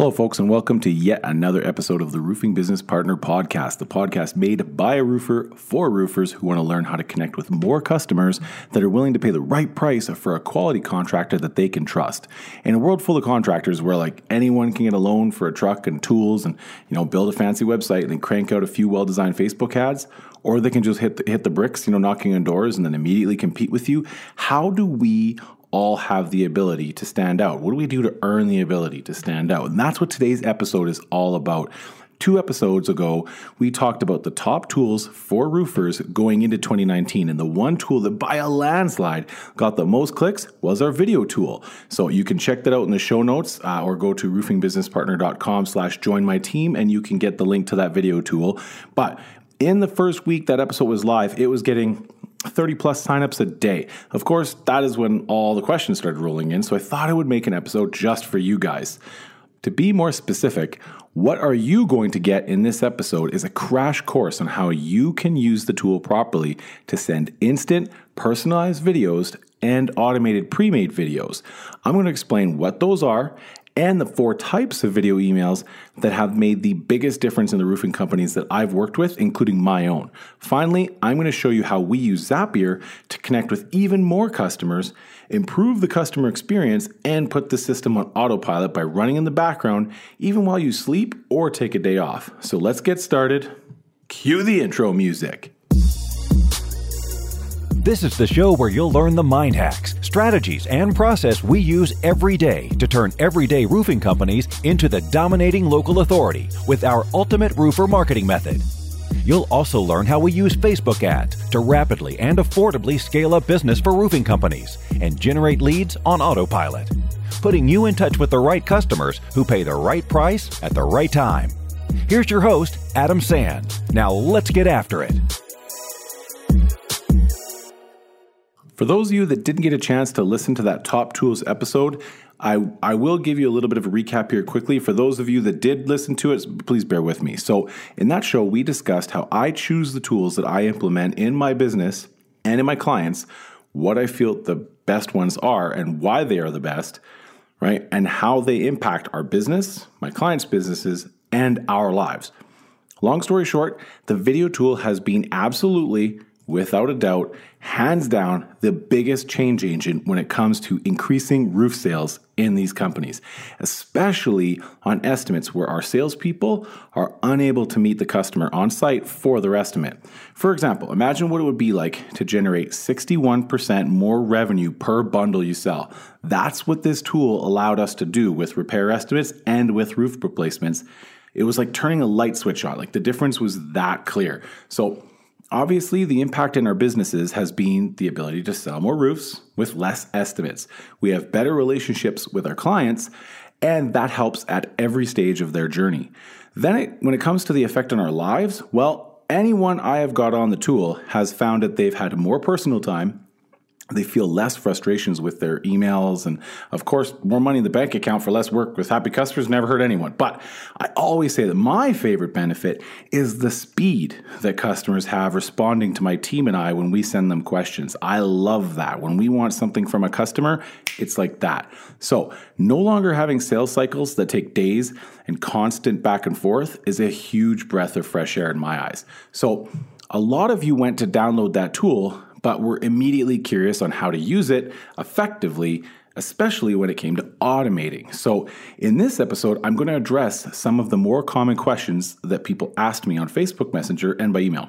Hello, folks, and welcome to yet another episode of the Roofing Business Partner Podcast, the podcast made by a roofer for roofers who want to learn how to connect with more customers that are willing to pay the right price for a quality contractor that they can trust. In a world full of contractors where like anyone can get a loan for a truck and tools and you know build a fancy website and then crank out a few well-designed Facebook ads, or they can just hit the, hit the bricks, you know, knocking on doors and then immediately compete with you. How do we all have the ability to stand out? What do we do to earn the ability to stand out? And that's what today's episode is all about. Two episodes ago, we talked about the top tools for roofers going into 2019. And the one tool that by a landslide got the most clicks was our video tool. So you can check that out in the show notes uh, or go to roofingbusinesspartner.com slash join my team and you can get the link to that video tool. But in the first week that episode was live, it was getting 30 plus signups a day. Of course, that is when all the questions started rolling in, so I thought I would make an episode just for you guys. To be more specific, what are you going to get in this episode is a crash course on how you can use the tool properly to send instant, personalized videos and automated pre made videos. I'm going to explain what those are and the four types of video emails that have made the biggest difference in the roofing companies that I've worked with, including my own. Finally, I'm going to show you how we use Zapier to connect with even more customers, improve the customer experience, and put the system on autopilot by running in the background, even while you sleep or take a day off. So let's get started. Cue the intro music. This is the show where you'll learn the mind hacks, strategies, and process we use every day to turn everyday roofing companies into the dominating local authority with our ultimate roofer marketing method. You'll also learn how we use Facebook ads to rapidly and affordably scale up business for roofing companies and generate leads on autopilot, putting you in touch with the right customers who pay the right price at the right time. Here's your host, Adam Sands. Now let's get after it. For those of you that didn't get a chance to listen to that Top Tools episode, I, I will give you a little bit of a recap here quickly. For those of you that did listen to it, please bear with me. So, in that show, we discussed how I choose the tools that I implement in my business and in my clients, what I feel the best ones are and why they are the best, right? And how they impact our business, my clients' businesses, and our lives. Long story short, the video tool has been absolutely without a doubt, hands down, the biggest change agent when it comes to increasing roof sales in these companies, especially on estimates where our salespeople are unable to meet the customer on site for their estimate. For example, imagine what it would be like to generate 61% more revenue per bundle you sell. That's what this tool allowed us to do with repair estimates and with roof replacements. It was like turning a light switch on. Like the difference was that clear. So Obviously, the impact in our businesses has been the ability to sell more roofs with less estimates. We have better relationships with our clients, and that helps at every stage of their journey. Then, it, when it comes to the effect on our lives, well, anyone I have got on the tool has found that they've had more personal time they feel less frustrations with their emails and of course more money in the bank account for less work with happy customers never hurt anyone. But i always say that my favorite benefit is the speed that customers have responding to my team and i when we send them questions. I love that. When we want something from a customer it's like that. So no longer having sales cycles that take days and constant back and forth is a huge breath of fresh air in my eyes. So a lot of you went to download that tool but we were immediately curious on how to use it effectively, especially when it came to automating. So, in this episode, I'm going to address some of the more common questions that people asked me on Facebook Messenger and by email.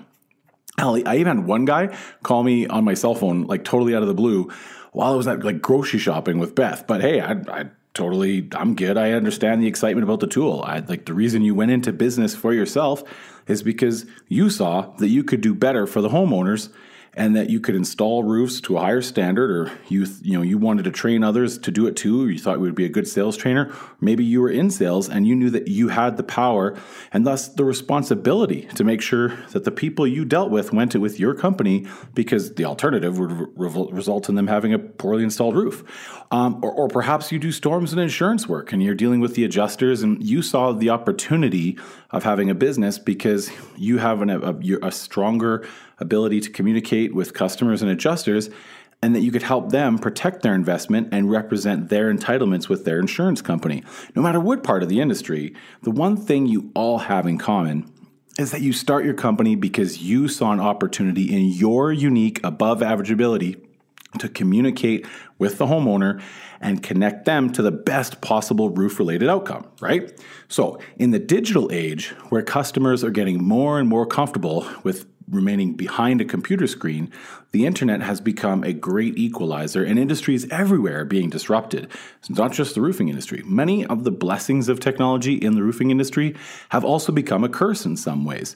I even had one guy call me on my cell phone, like totally out of the blue, while I was at like grocery shopping with Beth. But hey, I, I totally, I'm good. I understand the excitement about the tool. I like the reason you went into business for yourself is because you saw that you could do better for the homeowners and that you could install roofs to a higher standard or you you know you wanted to train others to do it too you thought you would be a good sales trainer maybe you were in sales and you knew that you had the power and thus the responsibility to make sure that the people you dealt with went with your company because the alternative would re- result in them having a poorly installed roof. Um, or, or perhaps you do storms and insurance work and you're dealing with the adjusters and you saw the opportunity of having a business because you have an, a, a stronger ability to communicate with customers and adjusters and that you could help them protect their investment and represent their entitlements with their insurance company. No matter what part of the industry, the one thing you all have in common is that you start your company because you saw an opportunity in your unique above average ability to communicate with the homeowner and connect them to the best possible roof related outcome, right? So, in the digital age where customers are getting more and more comfortable with remaining behind a computer screen, the internet has become a great equalizer and industries everywhere are being disrupted. It's not just the roofing industry. Many of the blessings of technology in the roofing industry have also become a curse in some ways.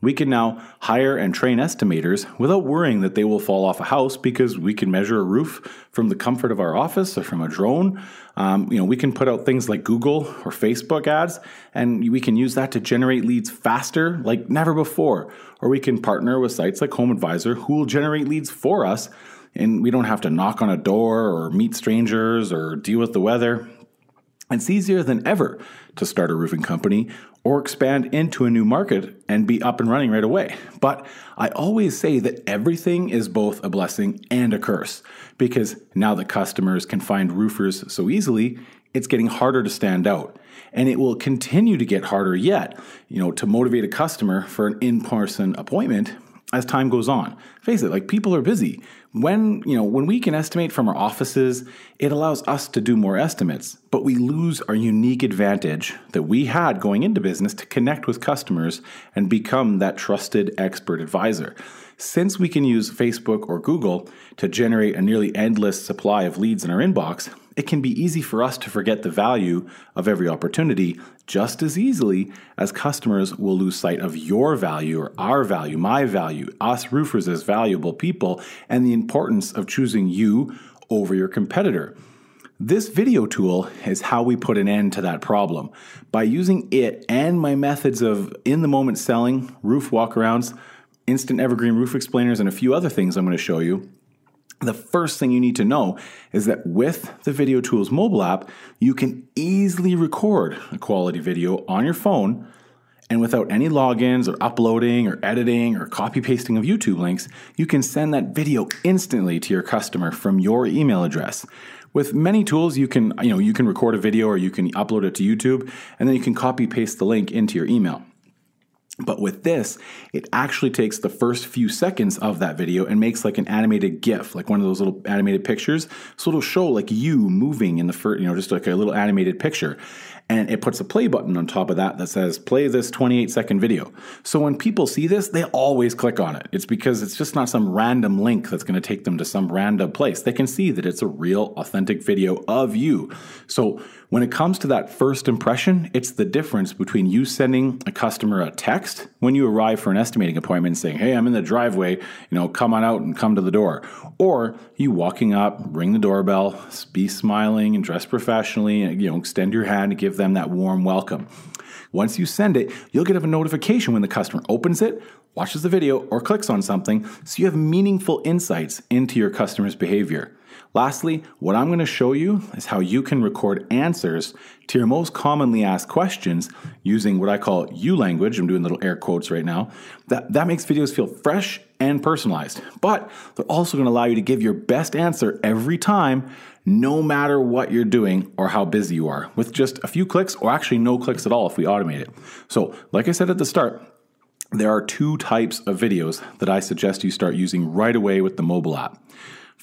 We can now hire and train estimators without worrying that they will fall off a house because we can measure a roof from the comfort of our office or from a drone. Um, you know, we can put out things like Google or Facebook ads, and we can use that to generate leads faster, like never before. Or we can partner with sites like Home Advisor who will generate leads for us, and we don't have to knock on a door or meet strangers or deal with the weather. It's easier than ever to start a roofing company or expand into a new market and be up and running right away. But I always say that everything is both a blessing and a curse because now that customers can find roofers so easily, it's getting harder to stand out. And it will continue to get harder yet, you know, to motivate a customer for an in-person appointment as time goes on. Face it, like people are busy. When, you know, when we can estimate from our offices, it allows us to do more estimates, but we lose our unique advantage that we had going into business to connect with customers and become that trusted expert advisor. Since we can use Facebook or Google to generate a nearly endless supply of leads in our inbox, it can be easy for us to forget the value of every opportunity just as easily as customers will lose sight of your value or our value, my value, us roofers as valuable people, and the importance of choosing you over your competitor. This video tool is how we put an end to that problem. By using it and my methods of in the moment selling, roof walkarounds, instant evergreen roof explainers, and a few other things I'm going to show you, the first thing you need to know is that with the Video Tools mobile app, you can easily record a quality video on your phone and without any logins or uploading or editing or copy pasting of YouTube links, you can send that video instantly to your customer from your email address. With many tools, you can, you know, you can record a video or you can upload it to YouTube and then you can copy paste the link into your email. But with this, it actually takes the first few seconds of that video and makes like an animated GIF, like one of those little animated pictures. So it'll show like you moving in the first, you know, just like a little animated picture and it puts a play button on top of that that says play this 28 second video. So when people see this, they always click on it. It's because it's just not some random link that's going to take them to some random place. They can see that it's a real authentic video of you. So when it comes to that first impression, it's the difference between you sending a customer a text when you arrive for an estimating appointment saying, "Hey, I'm in the driveway, you know, come on out and come to the door." Or you walking up, ring the doorbell, be smiling and dress professionally, and, you know, extend your hand and give them that warm welcome. Once you send it, you'll get a notification when the customer opens it, watches the video, or clicks on something so you have meaningful insights into your customer's behavior. Lastly, what I'm going to show you is how you can record answers to your most commonly asked questions using what I call you language. I'm doing little air quotes right now. That, that makes videos feel fresh and personalized, but they're also going to allow you to give your best answer every time no matter what you're doing or how busy you are, with just a few clicks or actually no clicks at all if we automate it. So, like I said at the start, there are two types of videos that I suggest you start using right away with the mobile app.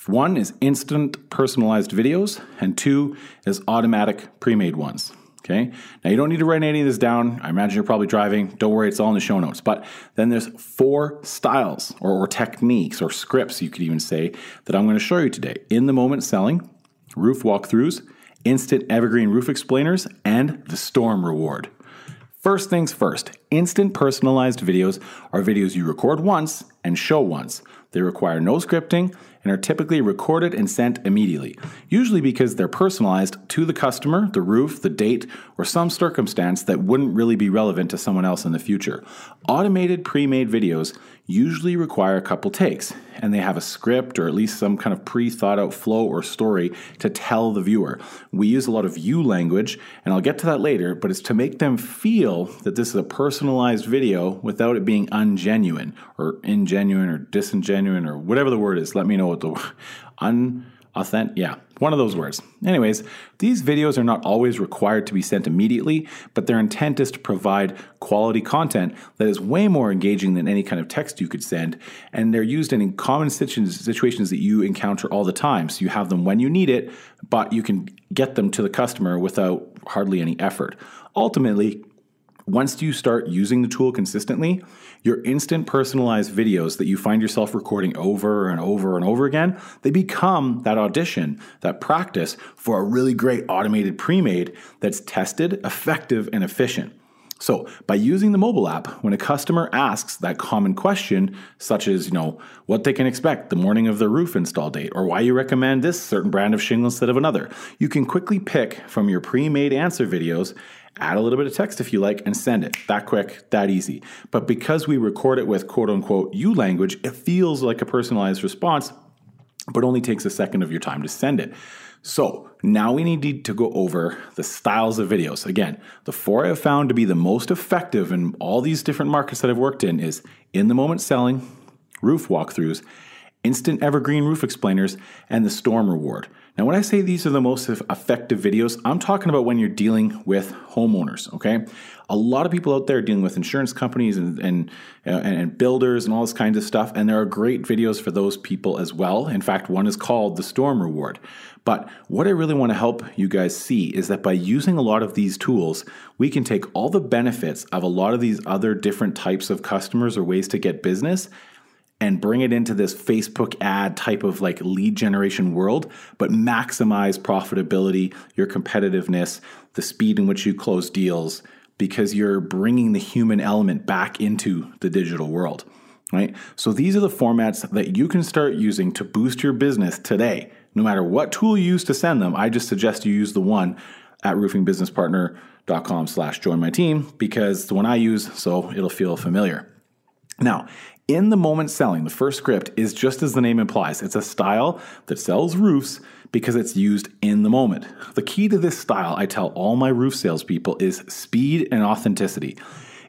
One is instant personalized videos, and two is automatic pre made ones. Okay. Now you don't need to write any of this down. I imagine you're probably driving. Don't worry, it's all in the show notes. But then there's four styles or, or techniques or scripts, you could even say, that I'm going to show you today. In the moment selling, roof walkthroughs, instant evergreen roof explainers, and the storm reward. First things first, instant personalized videos are videos you record once and show once. They require no scripting and are typically recorded and sent immediately, usually because they're personalized to the customer, the roof, the date, or some circumstance that wouldn't really be relevant to someone else in the future. Automated pre made videos usually require a couple takes, and they have a script or at least some kind of pre thought out flow or story to tell the viewer. We use a lot of you language, and I'll get to that later, but it's to make them feel that this is a personalized video without it being ungenuine or ingenuine or disingenuine or whatever the word is. Let me know what the unauthentic, yeah, one of those words. Anyways, these videos are not always required to be sent immediately, but their intent is to provide quality content that is way more engaging than any kind of text you could send. And they're used in common situations that you encounter all the time. So you have them when you need it, but you can get them to the customer without hardly any effort. Ultimately, once you start using the tool consistently, your instant personalized videos that you find yourself recording over and over and over again, they become that audition, that practice for a really great automated pre-made that's tested, effective, and efficient. So, by using the mobile app, when a customer asks that common question, such as, you know, what they can expect the morning of their roof install date, or why you recommend this certain brand of shingle instead of another, you can quickly pick from your pre made answer videos add a little bit of text if you like, and send it. That quick, that easy. But because we record it with quote unquote you language, it feels like a personalized response, but only takes a second of your time to send it. So now we need to go over the styles of videos. Again, the four I have found to be the most effective in all these different markets that I've worked in is in the moment selling, roof walkthroughs, instant evergreen roof explainers, and the storm reward. Now, when I say these are the most effective videos, I'm talking about when you're dealing with homeowners, okay? A lot of people out there dealing with insurance companies and, and, uh, and builders and all this kind of stuff, and there are great videos for those people as well. In fact, one is called the Storm Reward. But what I really want to help you guys see is that by using a lot of these tools, we can take all the benefits of a lot of these other different types of customers or ways to get business and bring it into this Facebook ad type of like lead generation world, but maximize profitability, your competitiveness, the speed in which you close deals, because you're bringing the human element back into the digital world, right? So these are the formats that you can start using to boost your business today. No matter what tool you use to send them, I just suggest you use the one at roofingbusinesspartner.com slash join my team because the one I use, so it'll feel familiar. Now, in the moment selling, the first script is just as the name implies. It's a style that sells roofs because it's used in the moment. The key to this style, I tell all my roof salespeople, is speed and authenticity.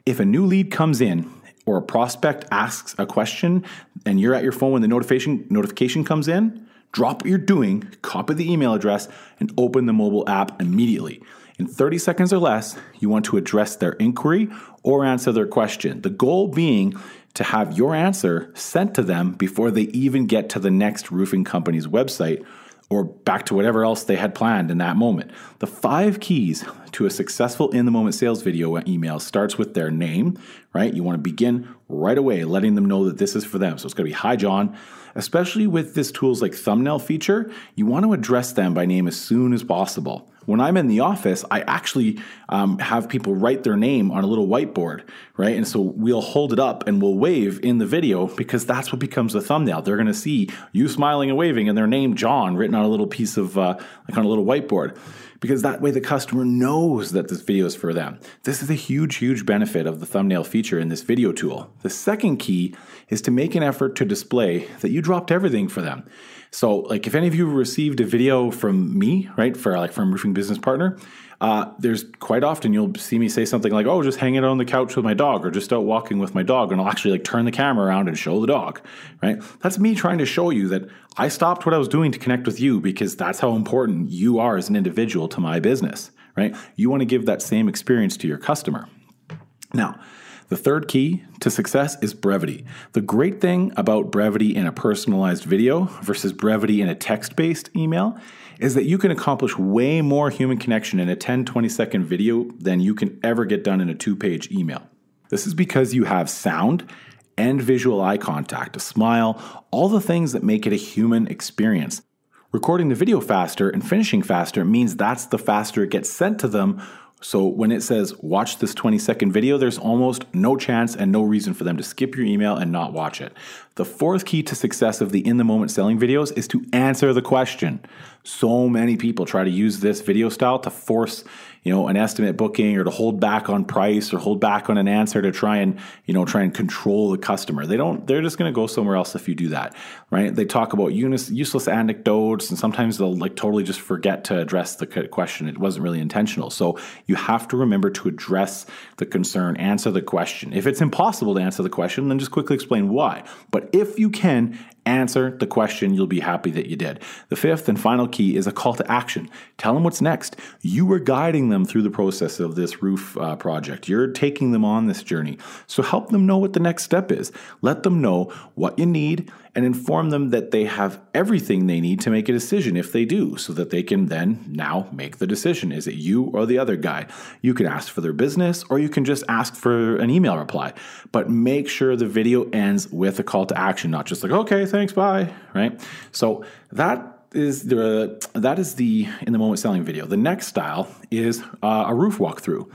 If a new lead comes in or a prospect asks a question and you're at your phone when the notification notification comes in, drop what you're doing, copy the email address, and open the mobile app immediately. In 30 seconds or less, you want to address their inquiry or answer their question. The goal being to have your answer sent to them before they even get to the next roofing company's website or back to whatever else they had planned in that moment. The five keys to a successful in the moment sales video email starts with their name, right? You want to begin right away letting them know that this is for them. So it's going to be hi John. Especially with this tool's like thumbnail feature, you want to address them by name as soon as possible. When I'm in the office, I actually um, have people write their name on a little whiteboard, right? And so we'll hold it up and we'll wave in the video because that's what becomes the thumbnail. They're going to see you smiling and waving and their name, John, written on a little piece of, uh, like on a little whiteboard because that way the customer knows that this video is for them. This is a huge, huge benefit of the thumbnail feature in this video tool. The second key is to make an effort to display that you dropped everything for them. So, like, if any of you received a video from me, right, for like from Roofing Business Partner, uh, there's quite often you'll see me say something like, "Oh, just hanging out on the couch with my dog," or just out walking with my dog, and I'll actually like turn the camera around and show the dog, right? That's me trying to show you that I stopped what I was doing to connect with you because that's how important you are as an individual to my business, right? You want to give that same experience to your customer. Now, the third key to success is brevity. The great thing about brevity in a personalized video versus brevity in a text based email is that you can accomplish way more human connection in a 10 20 second video than you can ever get done in a two page email. This is because you have sound and visual eye contact, a smile, all the things that make it a human experience. Recording the video faster and finishing faster means that's the faster it gets sent to them so when it says watch this 20 second video, there's almost no chance and no reason for them to skip your email and not watch it. The fourth key to success of the in the moment selling videos is to answer the question. So many people try to use this video style to force you know, an estimate booking or to hold back on price or hold back on an answer to try and, you know, try and control the customer. They don't, they're just going to go somewhere else if you do that, right? They talk about useless anecdotes and sometimes they'll like totally just forget to address the question. It wasn't really intentional. So you have to remember to address the concern, answer the question. If it's impossible to answer the question, then just quickly explain why. But if you can answer the question, you'll be happy that you did. The fifth and final key is a call to action. Tell them what's next. You are guiding them through the process of this roof uh, project. You're taking them on this journey. So help them know what the next step is. Let them know what you need and inform them that they have everything they need to make a decision if they do, so that they can then now make the decision. Is it you or the other guy? You can ask for their business or you can just ask for an email reply. But make sure the video ends with a call to action, not just like, okay, thanks, bye, right? So that is the that is the in the moment selling video. The next style is uh, a roof walkthrough.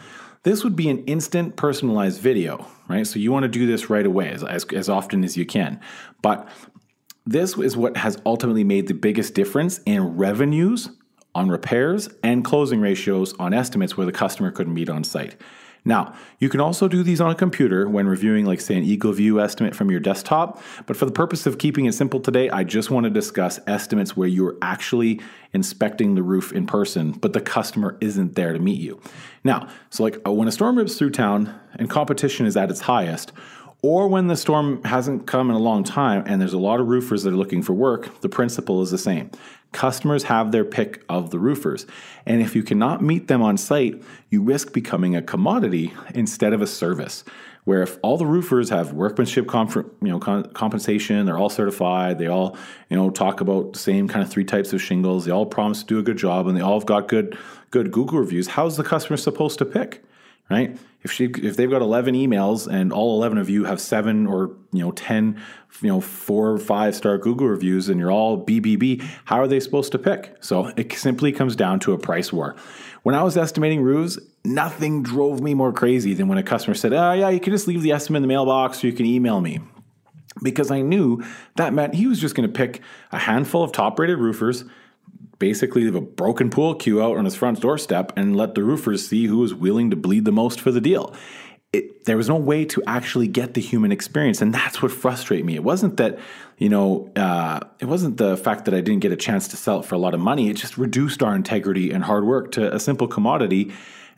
This would be an instant personalized video, right? So you want to do this right away as, as, as often as you can. But this is what has ultimately made the biggest difference in revenues on repairs and closing ratios on estimates where the customer couldn't meet on site. Now, you can also do these on a computer when reviewing, like, say, an EagleView estimate from your desktop. But for the purpose of keeping it simple today, I just want to discuss estimates where you're actually inspecting the roof in person, but the customer isn't there to meet you. Now, so like when a storm rips through town and competition is at its highest, or when the storm hasn't come in a long time and there's a lot of roofers that are looking for work, the principle is the same. Customers have their pick of the roofers. And if you cannot meet them on site, you risk becoming a commodity instead of a service. Where if all the roofers have workmanship you know, compensation, they're all certified, they all you know talk about the same kind of three types of shingles, they all promise to do a good job, and they all have got good good Google reviews. How's the customer supposed to pick? Right? If she if they've got 11 emails and all 11 of you have 7 or, you know, 10, you know, 4 or 5 star Google reviews and you're all BBB, how are they supposed to pick? So it simply comes down to a price war. When I was estimating roofs, nothing drove me more crazy than when a customer said, "Oh yeah, you can just leave the estimate in the mailbox or you can email me." Because I knew that meant he was just going to pick a handful of top-rated roofers basically leave a broken pool cue out on his front doorstep and let the roofers see who was willing to bleed the most for the deal. It, there was no way to actually get the human experience, and that's what frustrated me. It wasn't that, you know, uh, it wasn't the fact that I didn't get a chance to sell it for a lot of money. It just reduced our integrity and hard work to a simple commodity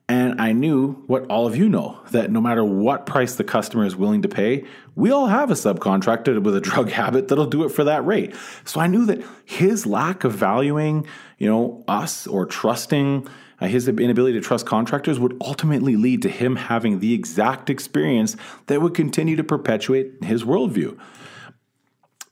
and I knew what all of you know that no matter what price the customer is willing to pay, we all have a subcontractor with a drug habit that'll do it for that rate. So I knew that his lack of valuing, you know, us or trusting uh, his inability to trust contractors would ultimately lead to him having the exact experience that would continue to perpetuate his worldview.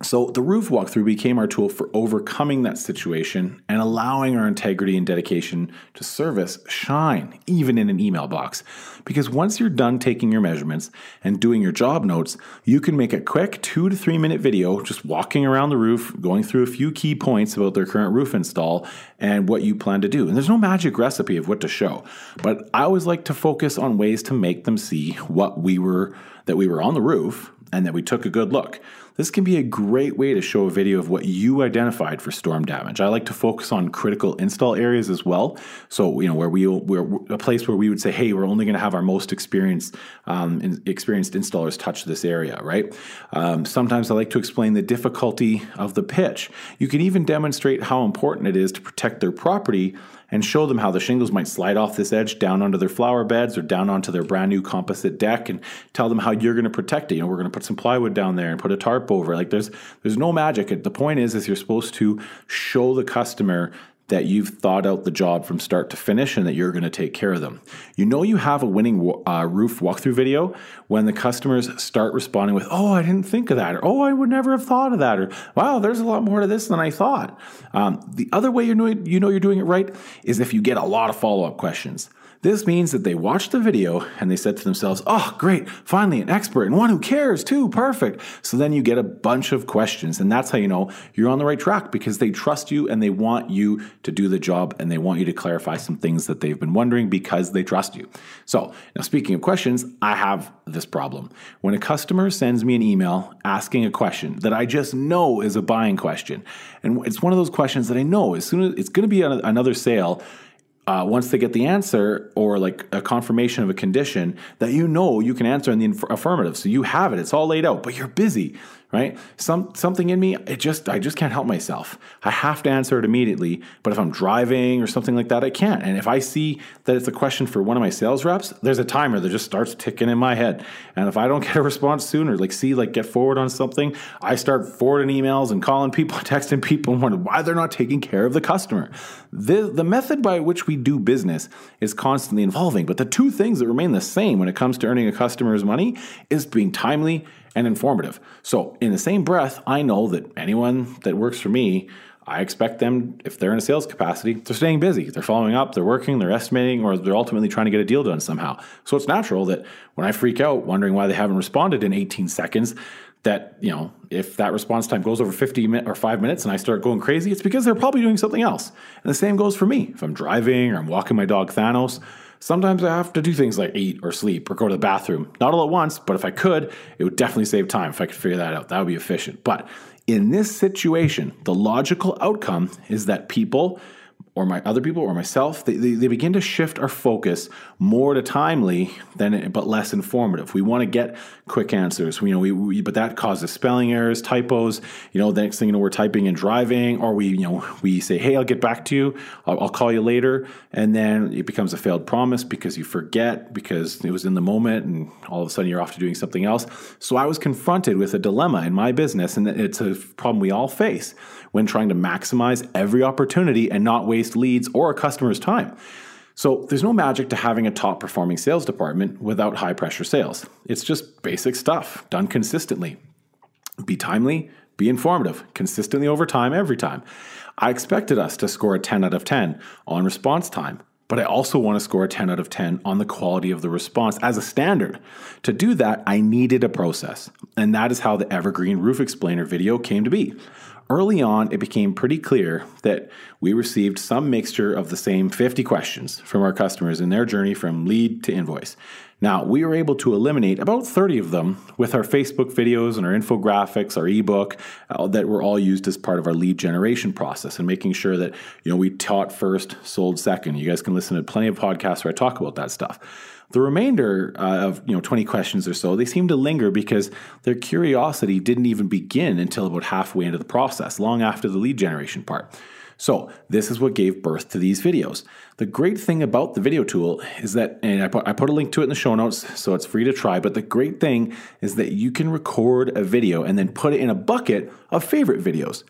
So the roof walkthrough became our tool for overcoming that situation and allowing our integrity and dedication to service shine even in an email box. Because once you're done taking your measurements and doing your job notes, you can make a quick two to three minute video just walking around the roof, going through a few key points about their current roof install and what you plan to do. And there's no magic recipe of what to show, but I always like to focus on ways to make them see what we were that we were on the roof and that we took a good look. This can be a great way to show a video of what you identified for storm damage. I like to focus on critical install areas as well. So, you know, where we we're a place where we would say, hey, we're only going to have our most experienced um, experienced installers touch this area, right? Um, sometimes I like to explain the difficulty of the pitch. You can even demonstrate how important it is to protect their property and show them how the shingles might slide off this edge down onto their flower beds or down onto their brand new composite deck and tell them how you're going to protect it. You know, we're going to put some plywood down there and put a tarp over. Like there's there's no magic. The point is is you're supposed to show the customer that you've thought out the job from start to finish and that you're going to take care of them. You know you have a winning uh, roof walkthrough video when the customers start responding with, "Oh, I didn't think of that," or "Oh, I would never have thought of that," or "Wow, there's a lot more to this than I thought." Um, the other way you know you know you're doing it right is if you get a lot of follow up questions. This means that they watched the video and they said to themselves, oh, great, finally an expert and one who cares too, perfect. So then you get a bunch of questions. And that's how you know you're on the right track because they trust you and they want you to do the job and they want you to clarify some things that they've been wondering because they trust you. So now, speaking of questions, I have this problem. When a customer sends me an email asking a question that I just know is a buying question, and it's one of those questions that I know as soon as it's going to be another sale, uh, once they get the answer or like a confirmation of a condition that you know you can answer in the inf- affirmative. So you have it, it's all laid out, but you're busy right? Some something in me, it just I just can't help myself. I have to answer it immediately. But if I'm driving or something like that, I can't. And if I see that it's a question for one of my sales reps, there's a timer that just starts ticking in my head. And if I don't get a response sooner, like see like get forward on something, I start forwarding emails and calling people, texting people, and wondering why they're not taking care of the customer. The the method by which we do business is constantly evolving, but the two things that remain the same when it comes to earning a customer's money is being timely and informative. So, in the same breath, I know that anyone that works for me, I expect them, if they're in a sales capacity, they're staying busy. They're following up, they're working, they're estimating, or they're ultimately trying to get a deal done somehow. So it's natural that when I freak out, wondering why they haven't responded in 18 seconds, that, you know, if that response time goes over 50 minutes or five minutes and I start going crazy, it's because they're probably doing something else. And the same goes for me. If I'm driving or I'm walking my dog Thanos, Sometimes I have to do things like eat or sleep or go to the bathroom. Not all at once, but if I could, it would definitely save time if I could figure that out. That would be efficient. But in this situation, the logical outcome is that people or my other people or myself, they, they, they, begin to shift our focus more to timely than but less informative. We want to get quick answers. We, you know, we, we, but that causes spelling errors, typos. You know, the next thing you know, we're typing and driving, or we you know we say, "Hey, I'll get back to you. I'll, I'll call you later," and then it becomes a failed promise because you forget because it was in the moment, and all of a sudden you're off to doing something else. So I was confronted with a dilemma in my business, and it's a problem we all face when trying to maximize every opportunity and not waste leads or a customer's time. So there's no magic to having a top performing sales department without high pressure sales. It's just basic stuff done consistently. Be timely, be informative, consistently over time, every time. I expected us to score a 10 out of 10 on response time, but I also want to score a 10 out of 10 on the quality of the response as a standard. To do that, I needed a process, and that is how the Evergreen Roof Explainer video came to be. Early on, it became pretty clear that we received some mixture of the same 50 questions from our customers in their journey from lead to invoice. Now, we were able to eliminate about 30 of them with our Facebook videos and our infographics, our ebook uh, that were all used as part of our lead generation process and making sure that, you know, we taught first, sold second. You guys can listen to plenty of podcasts where I talk about that stuff. The remainder uh, of you know 20 questions or so, they seem to linger because their curiosity didn't even begin until about halfway into the process, long after the lead generation part. So, this is what gave birth to these videos. The great thing about the video tool is that, and I put, I put a link to it in the show notes, so it's free to try. But the great thing is that you can record a video and then put it in a bucket of favorite videos.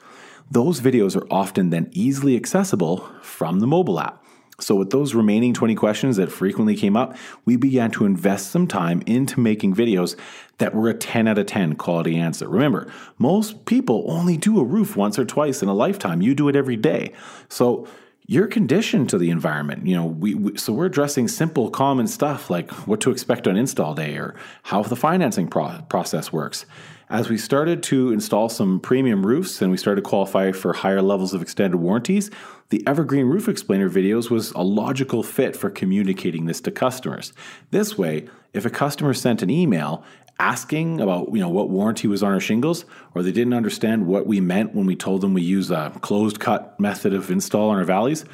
Those videos are often then easily accessible from the mobile app. So, with those remaining 20 questions that frequently came up, we began to invest some time into making videos that were a 10 out of 10 quality answer. Remember, most people only do a roof once or twice in a lifetime. You do it every day. So, you're conditioned to the environment. You know, we, we, so we're addressing simple, common stuff like what to expect on install day or how the financing pro- process works. As we started to install some premium roofs and we started to qualify for higher levels of extended warranties, the Evergreen Roof Explainer videos was a logical fit for communicating this to customers. This way, if a customer sent an email asking about you know what warranty was on our shingles or they didn't understand what we meant when we told them we use a closed cut method of install on our valleys,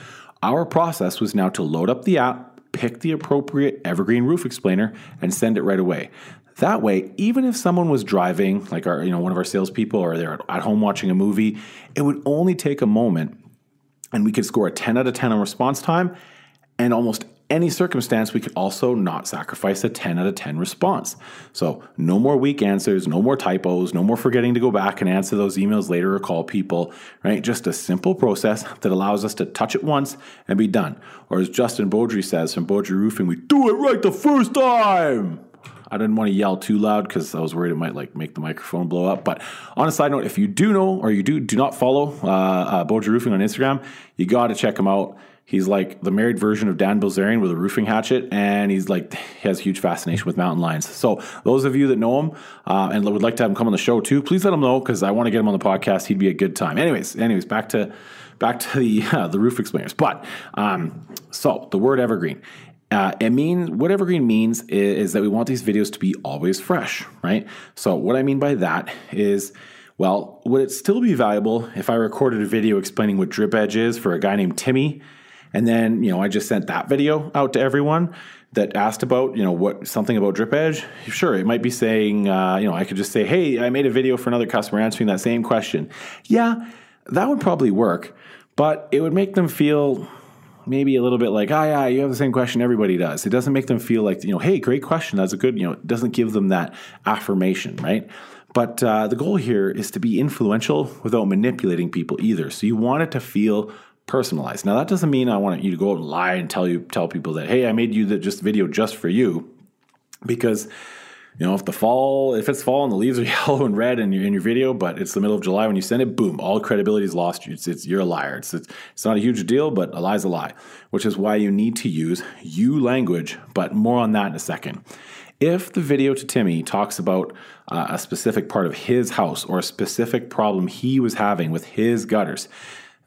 our process was now to load up the app, pick the appropriate Evergreen Roof Explainer, and send it right away. That way, even if someone was driving, like our, you know, one of our salespeople, or they're at home watching a movie, it would only take a moment, and we could score a 10 out of 10 on response time. And almost any circumstance, we could also not sacrifice a 10 out of 10 response. So, no more weak answers, no more typos, no more forgetting to go back and answer those emails later or call people, right? Just a simple process that allows us to touch it once and be done. Or as Justin Beaudry says from Beaudry Roofing, we do it right the first time. I didn't want to yell too loud because I was worried it might like make the microphone blow up. But on a side note, if you do know or you do do not follow uh, uh, Roofing on Instagram, you got to check him out. He's like the married version of Dan Bilzerian with a roofing hatchet, and he's like he has a huge fascination with mountain lions. So those of you that know him uh, and would like to have him come on the show too, please let him know because I want to get him on the podcast. He'd be a good time. Anyways, anyways, back to back to the uh, the roof explainers. But um, so the word evergreen. Uh, it means what evergreen means is, is that we want these videos to be always fresh, right? So what I mean by that is well, would it still be valuable if I recorded a video explaining what drip edge is for a guy named Timmy and then, you know, I just sent that video out to everyone that asked about, you know, what something about Drip Edge. Sure, it might be saying, uh, you know, I could just say, hey, I made a video for another customer answering that same question. Yeah, that would probably work, but it would make them feel maybe a little bit like, ah, yeah, you have the same question everybody does. It doesn't make them feel like, you know, hey, great question. That's a good, you know, it doesn't give them that affirmation, right? But uh, the goal here is to be influential without manipulating people either. So you want it to feel personalized. Now that doesn't mean I want you to go out and lie and tell you tell people that hey, I made you the just video just for you, because you know if the fall if it's fall and the leaves are yellow and red in your in your video, but it's the middle of July when you send it, boom, all credibility is lost. It's, it's you're a liar. It's, it's it's not a huge deal, but a lie's a lie, which is why you need to use you language. But more on that in a second. If the video to Timmy talks about uh, a specific part of his house or a specific problem he was having with his gutters,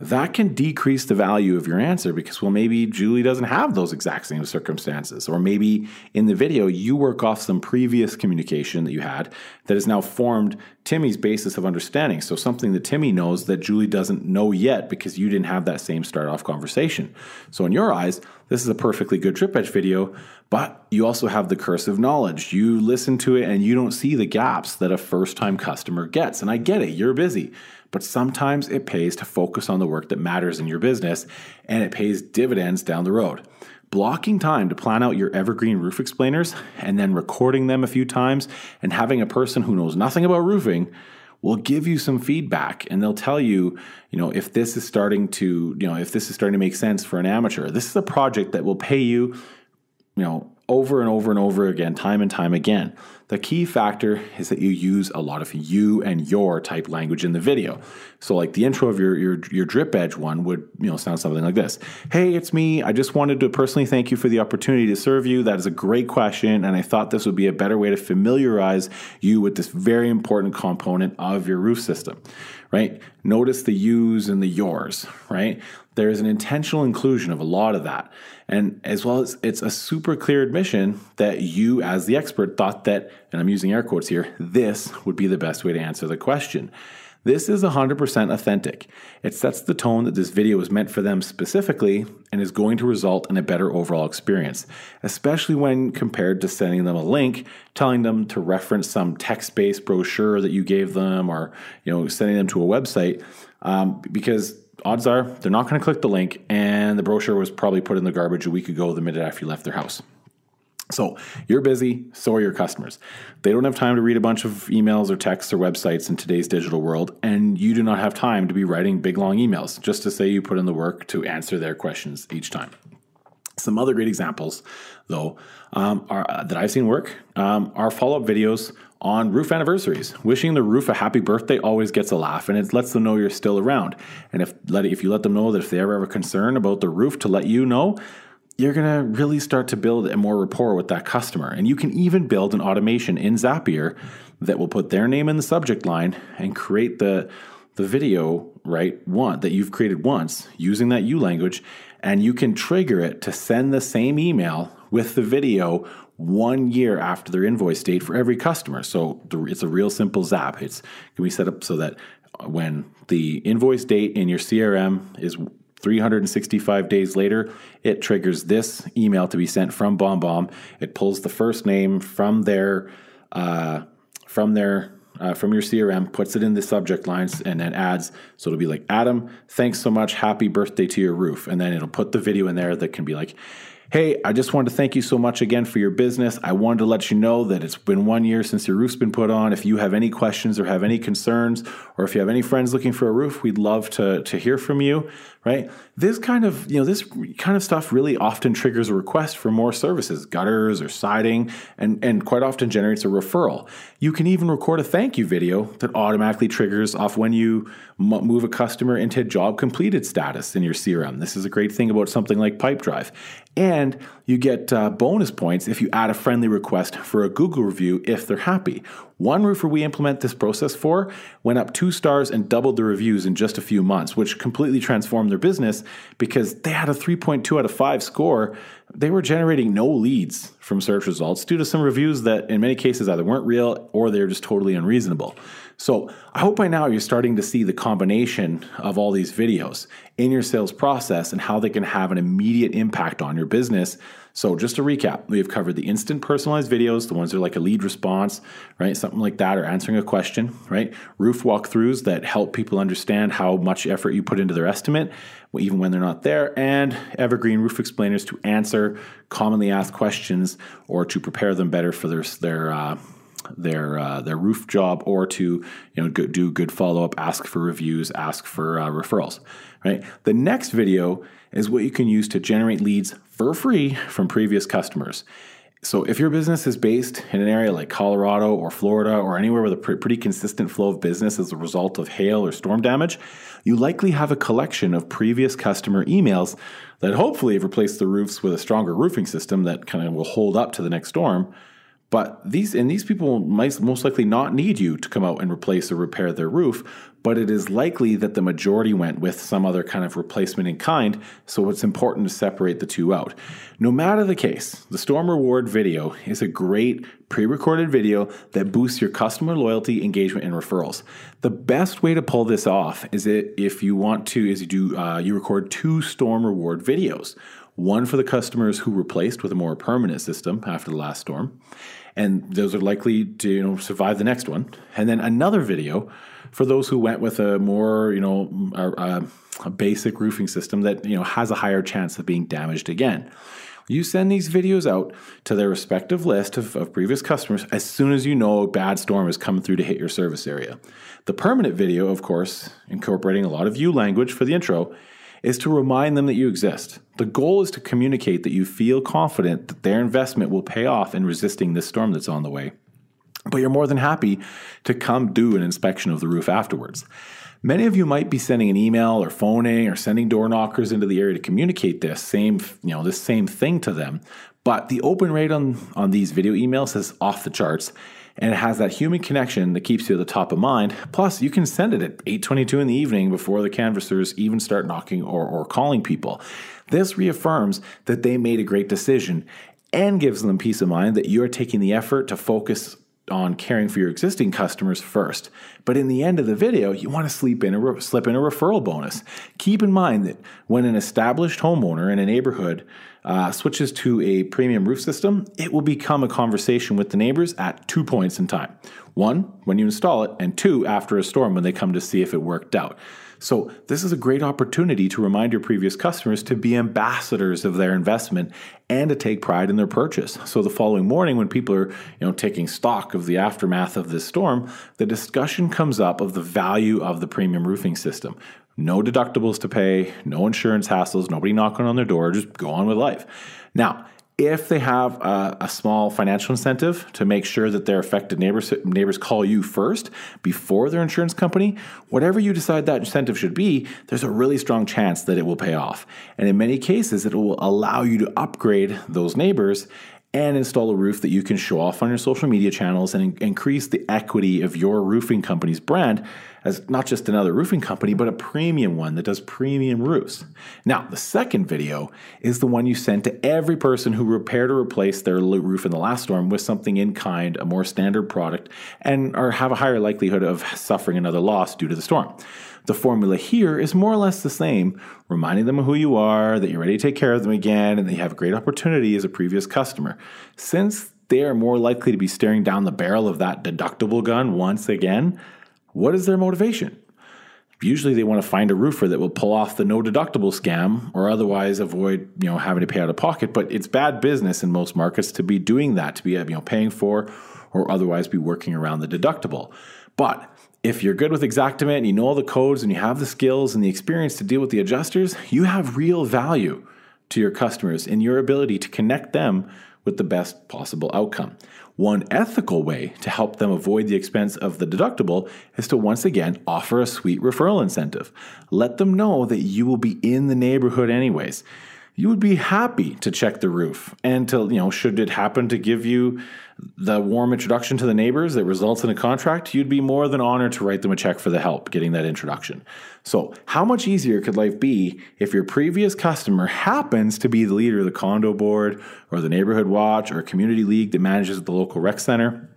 that can decrease the value of your answer because, well, maybe Julie doesn't have those exact same circumstances. Or maybe in the video, you work off some previous communication that you had that has now formed Timmy's basis of understanding. So, something that Timmy knows that Julie doesn't know yet because you didn't have that same start off conversation. So, in your eyes, this is a perfectly good drip edge video, but you also have the curse of knowledge. You listen to it and you don't see the gaps that a first time customer gets. And I get it, you're busy but sometimes it pays to focus on the work that matters in your business and it pays dividends down the road. Blocking time to plan out your evergreen roof explainers and then recording them a few times and having a person who knows nothing about roofing will give you some feedback and they'll tell you, you know, if this is starting to, you know, if this is starting to make sense for an amateur. This is a project that will pay you, you know, over and over and over again, time and time again. The key factor is that you use a lot of you and your type language in the video. So, like the intro of your, your, your drip edge one would you know sound something like this: "Hey, it's me. I just wanted to personally thank you for the opportunity to serve you. That is a great question, and I thought this would be a better way to familiarize you with this very important component of your roof system." Right? Notice the yous and the yours. Right? There is an intentional inclusion of a lot of that. And as well as it's a super clear admission that you, as the expert, thought that, and I'm using air quotes here, this would be the best way to answer the question. This is 100% authentic. It sets the tone that this video is meant for them specifically and is going to result in a better overall experience, especially when compared to sending them a link telling them to reference some text-based brochure that you gave them or you know sending them to a website um, because odds are they're not going to click the link, and the brochure was probably put in the garbage a week ago, the minute after you left their house. So you're busy, so are your customers. They don't have time to read a bunch of emails or texts or websites in today's digital world, and you do not have time to be writing big long emails just to say you put in the work to answer their questions each time. Some other great examples, though, um, are, uh, that I've seen work um, are follow up videos on roof anniversaries. Wishing the roof a happy birthday always gets a laugh, and it lets them know you're still around. And if let if you let them know that if they ever have a concern about the roof, to let you know, you're gonna really start to build a more rapport with that customer. And you can even build an automation in Zapier that will put their name in the subject line and create the the video right one that you've created once using that you language and you can trigger it to send the same email with the video one year after their invoice date for every customer. So it's a real simple zap. It's can be set up so that when the invoice date in your CRM is 365 days later, it triggers this email to be sent from BombBomb. It pulls the first name from their uh, from their uh, from your CRM, puts it in the subject lines, and then adds. So it'll be like, Adam, thanks so much. Happy birthday to your roof. And then it'll put the video in there that can be like, Hey, I just wanted to thank you so much again for your business. I wanted to let you know that it's been one year since your roof's been put on. If you have any questions or have any concerns, or if you have any friends looking for a roof, we'd love to, to hear from you, right? This kind of, you know, this kind of stuff really often triggers a request for more services, gutters or siding, and, and quite often generates a referral. You can even record a thank you video that automatically triggers off when you move a customer into job completed status in your CRM. This is a great thing about something like Pipedrive. And you get uh, bonus points if you add a friendly request for a Google review if they're happy. One roofer we implement this process for went up two stars and doubled the reviews in just a few months, which completely transformed their business because they had a 3.2 out of 5 score. They were generating no leads from search results due to some reviews that, in many cases, either weren't real or they were just totally unreasonable. So I hope by now you're starting to see the combination of all these videos in your sales process and how they can have an immediate impact on your business. So just to recap, we have covered the instant personalized videos, the ones that are like a lead response, right? Something like that, or answering a question, right? Roof walkthroughs that help people understand how much effort you put into their estimate, even when they're not there, and evergreen roof explainers to answer commonly asked questions or to prepare them better for their their uh, their uh, their roof job or to you know do good follow up, ask for reviews, ask for uh, referrals. Right. The next video is what you can use to generate leads for free from previous customers. So, if your business is based in an area like Colorado or Florida or anywhere with a pretty consistent flow of business as a result of hail or storm damage, you likely have a collection of previous customer emails that hopefully have replaced the roofs with a stronger roofing system that kind of will hold up to the next storm. But these and these people might most likely not need you to come out and replace or repair their roof, but it is likely that the majority went with some other kind of replacement in kind, so it's important to separate the two out. No matter the case, the Storm Reward video is a great pre-recorded video that boosts your customer loyalty, engagement, and referrals. The best way to pull this off is if you want to is you do uh, you record two Storm Reward videos one for the customers who replaced with a more permanent system after the last storm, and those are likely to you know survive the next one. And then another video for those who went with a more you know a, a basic roofing system that you know has a higher chance of being damaged again. You send these videos out to their respective list of, of, previous customers as soon as you know a bad storm is coming through to hit your service area. The permanent video, of course, incorporating a lot of you language for the intro, is to remind them that you exist. The goal is to communicate that you feel confident that their investment will pay off in resisting this storm that's on the way. But you're more than happy to come do an inspection of the roof afterwards. Many of you might be sending an email or phoning or sending door knockers into the area to communicate this same, you know, this same thing to them. But the open rate on, on these video emails is off the charts and it has that human connection that keeps you at the top of mind. Plus, you can send it at 8:22 in the evening before the canvassers even start knocking or, or calling people. This reaffirms that they made a great decision and gives them peace of mind that you're taking the effort to focus on caring for your existing customers first. But in the end of the video, you want to slip in a, slip in a referral bonus. Keep in mind that when an established homeowner in a neighborhood uh, switches to a premium roof system, it will become a conversation with the neighbors at two points in time. One, when you install it, and two, after a storm when they come to see if it worked out. So, this is a great opportunity to remind your previous customers to be ambassadors of their investment and to take pride in their purchase. So, the following morning, when people are you know, taking stock of the aftermath of this storm, the discussion comes up of the value of the premium roofing system. No deductibles to pay, no insurance hassles, nobody knocking on their door, just go on with life. Now, if they have a, a, small financial incentive to make sure that their affected neighbors neighbors call you first before their insurance company, whatever you decide that incentive should be, there's a really strong chance that it will pay off. And in many cases, it will allow you to upgrade those neighbors and install a roof that you can show off on your social media channels and in- increase the equity of your roofing company's brand as not just another roofing company, but a premium one that does premium roofs. Now, the second video is the one you send to every person who repaired or replaced their roof in the last storm with something in kind, a more standard product, and or have a higher likelihood of suffering another loss due to the storm. The formula here is more or less the same, reminding them of who you are, that you're ready to take care of them again, and they have a great opportunity as a previous customer. Since they are more likely to be staring down the barrel of that deductible gun once again, what is their motivation? usually they want to find a roofer that will pull off the no deductible scam or otherwise avoid you know having to pay out of pocket but it's bad business in most markets to be doing that to be you know paying for or otherwise be working around the deductible but if you're good with Xactimate and you know all the codes and you have the skills and the experience to deal with the adjusters, you have real value to your customers in your ability to connect them with the best possible outcome. One ethical way to help them avoid the expense of the deductible is to once again offer a sweet referral incentive. Let them know that you will be in the neighborhood anyways you would be happy to check the roof and to, you know, should it happen to give you the warm introduction to the neighbors that results in a contract, you'd be more than honored to write them a check for the help getting that introduction. So, how much easier could life be if your previous customer happens to be the leader of the condo board or the neighborhood watch or community league that manages the local rec center?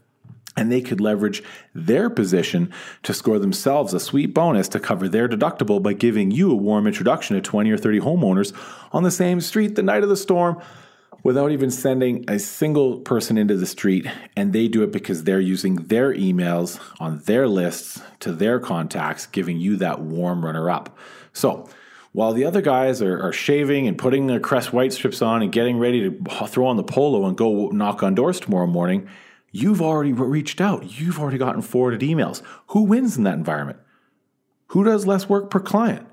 And they could leverage their position to score themselves a sweet bonus to cover their deductible by giving you a warm introduction to 20 or 30 homeowners on the same street the night of the storm without even sending a single person into the street. And they do it because they're using their emails on their lists to their contacts, giving you that warm runner up. So, while the other guys are, are, shaving and putting their crest white strips on and getting ready to throw on the polo and go knock on doors tomorrow morning, You've already reached out. You've already gotten forwarded emails. Who wins in that environment? Who does less work per client?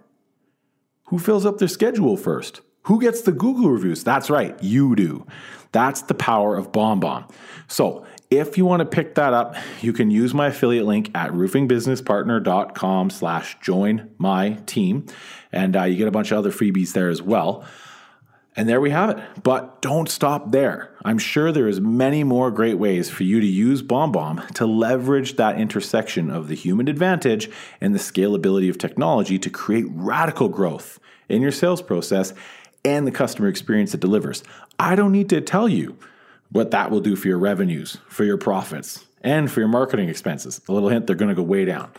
Who fills up their schedule first? Who gets the Google reviews? That's right, you do. That's the power of BombBomb. So if you want to pick that up, you can use my affiliate link at roofingbusinesspartner.com slash join my team. And uh, you get a bunch of other freebies there as well. And there we have it. But don't stop there. I'm sure there is many more great ways for you to use BombBomb to leverage that intersection of the human advantage and the scalability of technology to create radical growth in your sales process and the customer experience it delivers. I don't need to tell you what that will do for your revenues, for your profits, and for your marketing expenses. A little hint, they're going to go way down.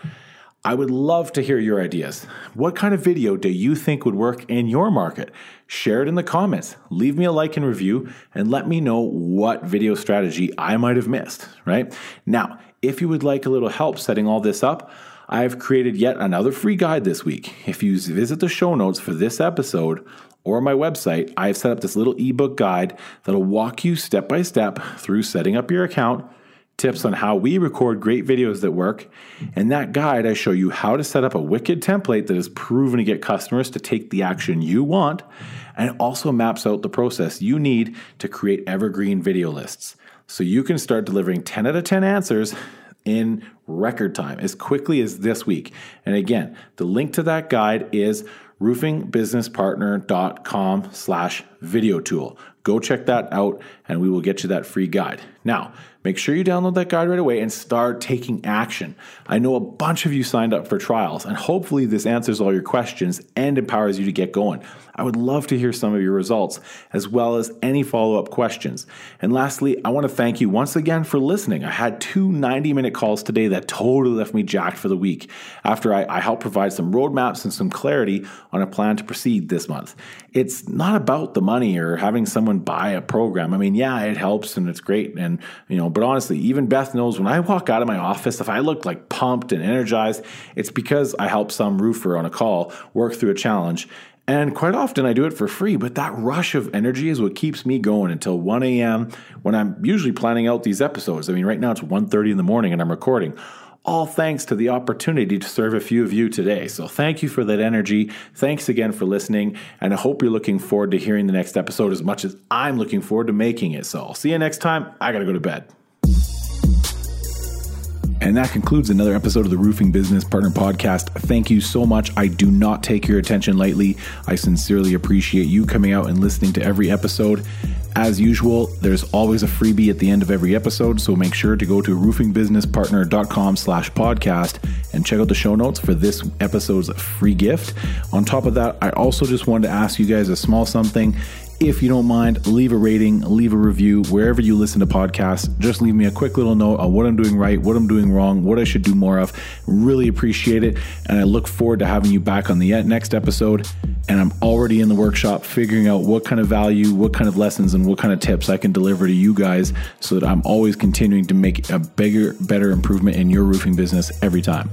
I would love to hear your ideas. What kind of video do you think would work in your market? Share it in the comments. Leave me a like and review and let me know what video strategy I might have missed, right? Now, if you would like a little help setting all this up, I've created yet another free guide this week. If you visit the show notes for this episode or my website, I've set up this little ebook guide that'll walk you step by step through setting up your account tips on how we record great videos that work. In that guide, I show you how to set up a wicked template that is proven to get customers to take the action you want, and it also maps out the process you need to create evergreen video lists. So you can start delivering 10 out of 10 answers in record time as quickly as this week. And again, the link to that guide is roofingbusinesspartner.com slash video tool. Go check that out and we will get you that free guide. Now, make sure you download that guide right away and start taking action. I know a bunch of you signed up for trials and hopefully this answers all your questions and empowers you to get going. I would love to hear some of your results as well as any follow up questions. And lastly, I want to thank you once again for listening. I had two 90 minute calls today that totally left me jacked for the week after I, I helped provide some roadmaps and some clarity on a plan to proceed this month. It's not about the money or having someone buy a program. I mean, yeah, it helps and it's great. And, you know, but honestly, even Beth knows when I walk out of my office, if I look like pumped and energized, it's because I help some roofer on a call work through a challenge and quite often I do it for free, but that rush of energy is what keeps me going until 1 a.m. when I'm usually planning out these episodes. I mean, right now it's 1:30 in the morning and I'm recording. All thanks to the opportunity to serve a few of you today. So thank you for that energy. Thanks again for listening. And I hope you're looking forward to hearing the next episode as much as I'm looking forward to making it. So I'll see you next time. I got to go to bed. And that concludes another episode of the Roofing Business Partner Podcast. Thank you so much. I do not take your attention lightly. I sincerely appreciate you coming out and listening to every episode. As usual, there's always a freebie at the end of every episode, so make sure to go to roofingbusinesspartner.com slash podcast and check out the show notes for this episode's free gift. On top of that, I also just wanted to ask you guys a small something. If you don't mind, leave a rating, leave a review wherever you listen to podcasts. Just leave me a quick little note on what I'm doing right, what I'm doing wrong, what I should do more of. Really appreciate it. And I look forward to having you back on the next episode. And I'm already in the workshop figuring out what kind of value, what kind of lessons, and what kind of tips I can deliver to you guys so that I'm always continuing to make a bigger, better improvement in your roofing business every time.